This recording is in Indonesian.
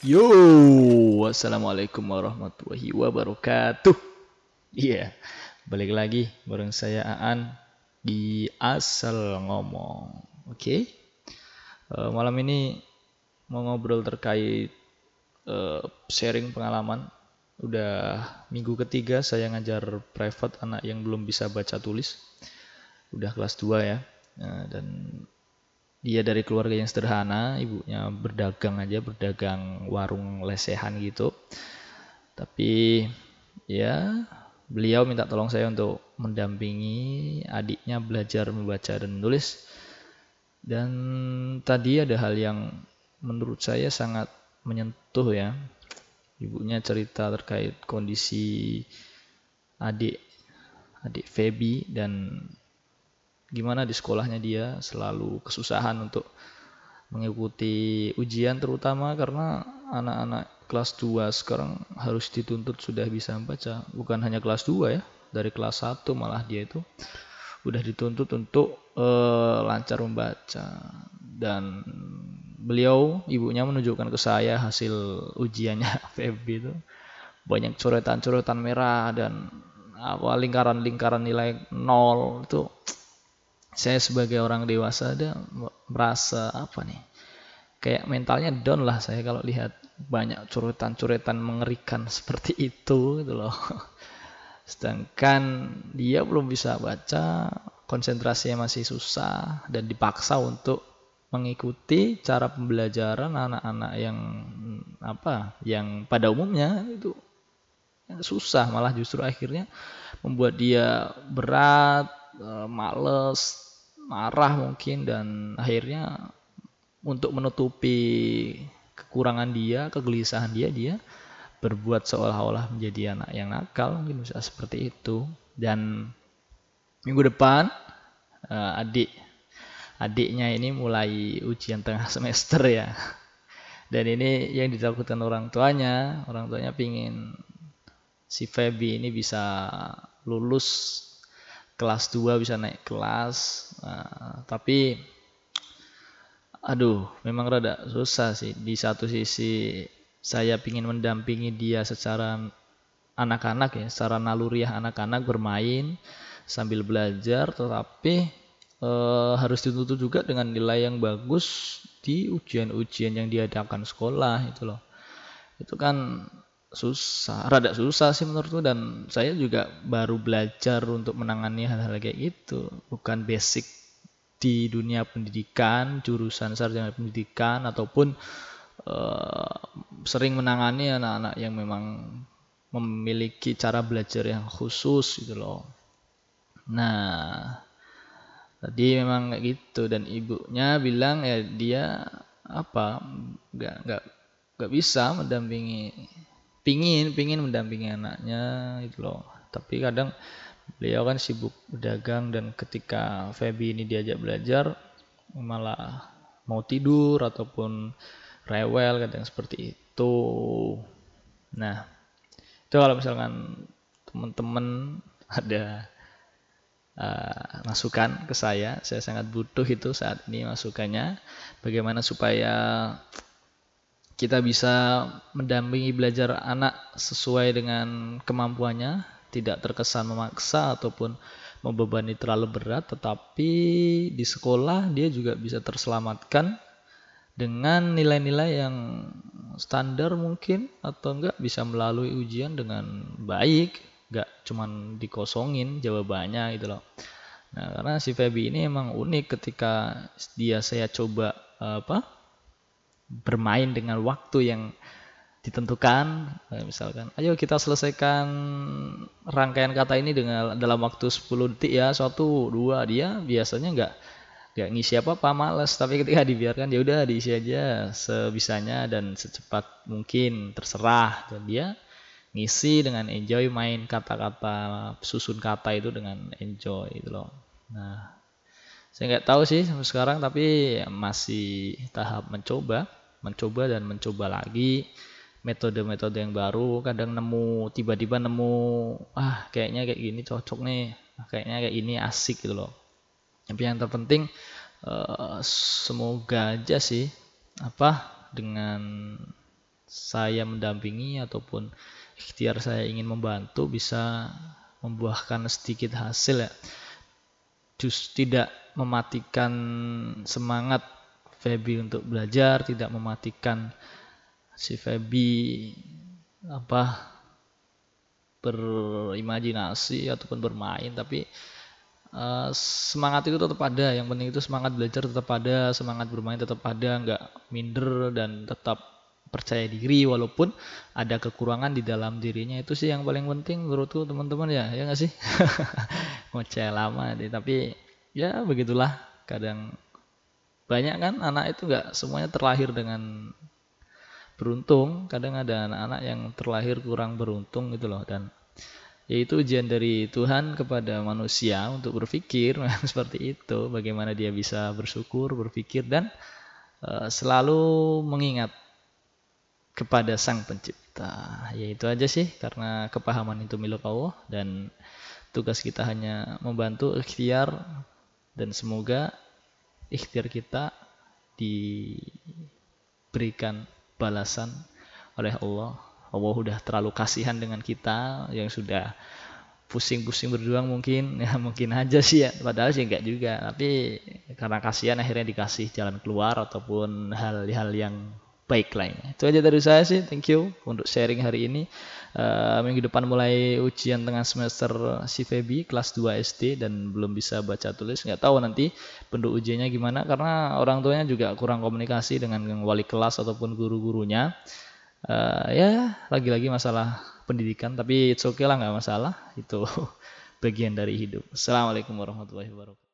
Yo, assalamualaikum warahmatullahi wabarakatuh. Iya, balik lagi bareng saya Aan di Asal Ngomong. Oke, Eh, malam ini mau ngobrol terkait eh, sharing pengalaman. Udah minggu ketiga saya ngajar private anak yang belum bisa baca tulis. Udah kelas 2 ya. Nah, dan dia dari keluarga yang sederhana, ibunya berdagang aja, berdagang warung lesehan gitu. Tapi ya beliau minta tolong saya untuk mendampingi adiknya belajar membaca dan menulis. Dan tadi ada hal yang menurut saya sangat menyentuh ya. Ibunya cerita terkait kondisi adik adik Feby dan gimana di sekolahnya dia selalu kesusahan untuk mengikuti ujian terutama karena anak-anak kelas 2 sekarang harus dituntut sudah bisa membaca bukan hanya kelas 2 ya dari kelas 1 malah dia itu udah dituntut untuk eh, lancar membaca. Dan beliau ibunya menunjukkan ke saya hasil ujiannya FEB itu. Banyak coretan-coretan merah dan apa lingkaran-lingkaran nilai nol itu saya sebagai orang dewasa ada merasa apa nih? Kayak mentalnya down lah saya kalau lihat banyak coretan-coretan mengerikan seperti itu gitu loh. Sedangkan dia belum bisa baca konsentrasinya masih susah dan dipaksa untuk mengikuti cara pembelajaran anak-anak yang apa yang pada umumnya itu susah malah justru akhirnya membuat dia berat males marah mungkin dan akhirnya untuk menutupi kekurangan dia kegelisahan dia dia berbuat seolah-olah menjadi anak yang nakal mungkin bisa seperti itu. Dan minggu depan eh, adik adiknya ini mulai ujian tengah semester ya. Dan ini yang ditakutkan orang tuanya orang tuanya pingin si Feby ini bisa lulus kelas 2 bisa naik kelas. Nah, tapi aduh memang rada susah sih. Di satu sisi saya ingin mendampingi dia secara anak-anak ya secara naluriah anak-anak bermain sambil belajar. Tetapi e, harus dituntut juga dengan nilai yang bagus di ujian-ujian yang diadakan sekolah itu loh. Itu kan susah rada susah sih menurutku dan saya juga baru belajar untuk menangani hal-hal kayak gitu bukan basic di dunia pendidikan, jurusan sarjana pendidikan ataupun uh, sering menangani anak-anak yang memang memiliki cara belajar yang khusus gitu loh. Nah, tadi memang kayak gitu dan ibunya bilang ya dia apa nggak nggak nggak bisa mendampingi pingin pingin mendampingi anaknya itu loh tapi kadang beliau kan sibuk berdagang dan ketika Feby ini diajak belajar malah mau tidur ataupun rewel kadang seperti itu. Nah, itu kalau misalkan teman-teman ada uh, masukan ke saya, saya sangat butuh itu saat ini masukannya. Bagaimana supaya kita bisa mendampingi belajar anak sesuai dengan kemampuannya, tidak terkesan memaksa ataupun membebani terlalu berat, tetapi di sekolah dia juga bisa terselamatkan dengan nilai-nilai yang standar mungkin atau enggak bisa melalui ujian dengan baik, enggak cuman dikosongin jawabannya gitu loh. Nah, karena si Feby ini emang unik ketika dia saya coba apa bermain dengan waktu yang ditentukan misalkan ayo kita selesaikan rangkaian kata ini dengan dalam waktu 10 detik ya satu dua dia biasanya nggak nggak ngisi apa apa males. Tapi ketika dibiarkan ya udah diisi aja sebisanya dan secepat mungkin terserah. Dan dia ngisi dengan enjoy main kata-kata susun kata itu dengan enjoy itu loh. Nah saya nggak tahu sih sampai sekarang tapi masih tahap mencoba mencoba dan mencoba lagi metode-metode yang baru. Kadang nemu tiba-tiba nemu ah kayaknya kayak gini cocok nih. Ah, kayaknya kayak ini asik gitu loh. Tapi yang terpenting uh, semoga aja sih apa dengan saya mendampingi ataupun ikhtiar saya ingin membantu bisa membuahkan sedikit hasil ya. Just tidak mematikan semangat Feby untuk belajar tidak mematikan si Feby apa berimajinasi ataupun bermain tapi uh, semangat itu tetap ada. Yang penting itu semangat belajar tetap ada semangat bermain tetap ada nggak minder dan tetap percaya diri walaupun ada kekurangan di dalam dirinya. Itu sih yang paling penting menurutku teman-teman ya ya nggak sih? Ngoceh lama deh tapi ya begitulah kadang banyak kan anak itu nggak semuanya terlahir dengan beruntung. Kadang ada anak-anak yang terlahir kurang beruntung gitu loh. Dan yaitu ujian dari Tuhan kepada manusia untuk berpikir seperti itu. Bagaimana dia bisa bersyukur berpikir dan uh, selalu mengingat kepada sang pencipta. Yaitu aja sih karena kepahaman itu milik Allah dan tugas kita hanya membantu ikhtiar dan semoga ikhtiar kita diberikan balasan oleh Allah. Allah udah terlalu kasihan dengan kita yang sudah pusing-pusing berjuang mungkin ya mungkin aja sih ya padahal sih enggak juga tapi karena kasihan akhirnya dikasih jalan keluar ataupun hal-hal yang baik lainnya itu aja dari saya sih. Thank you untuk sharing hari ini. Uh, minggu depan mulai ujian tengah semester Feby kelas 2 SD dan belum bisa baca tulis. Nggak tahu nanti bentuk ujiannya gimana karena orang tuanya juga kurang komunikasi dengan wali kelas ataupun guru-gurunya. Uh, ya lagi-lagi masalah pendidikan tapi it's okay lah nggak masalah. Itu bagian dari hidup. Assalamualaikum warahmatullahi wabarakatuh